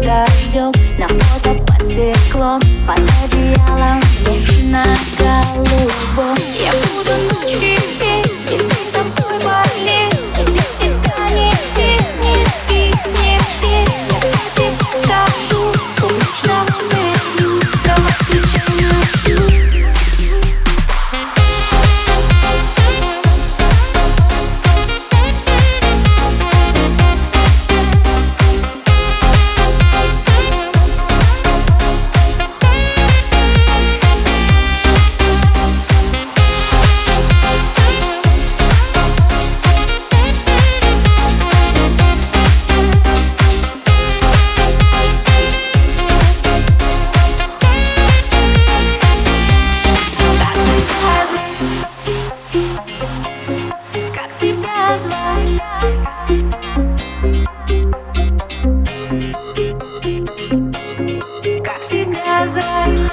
с дождем На фото под стеклом Под одеялом Вечно голубом Я буду ночью тебя звать? Как тебя звать?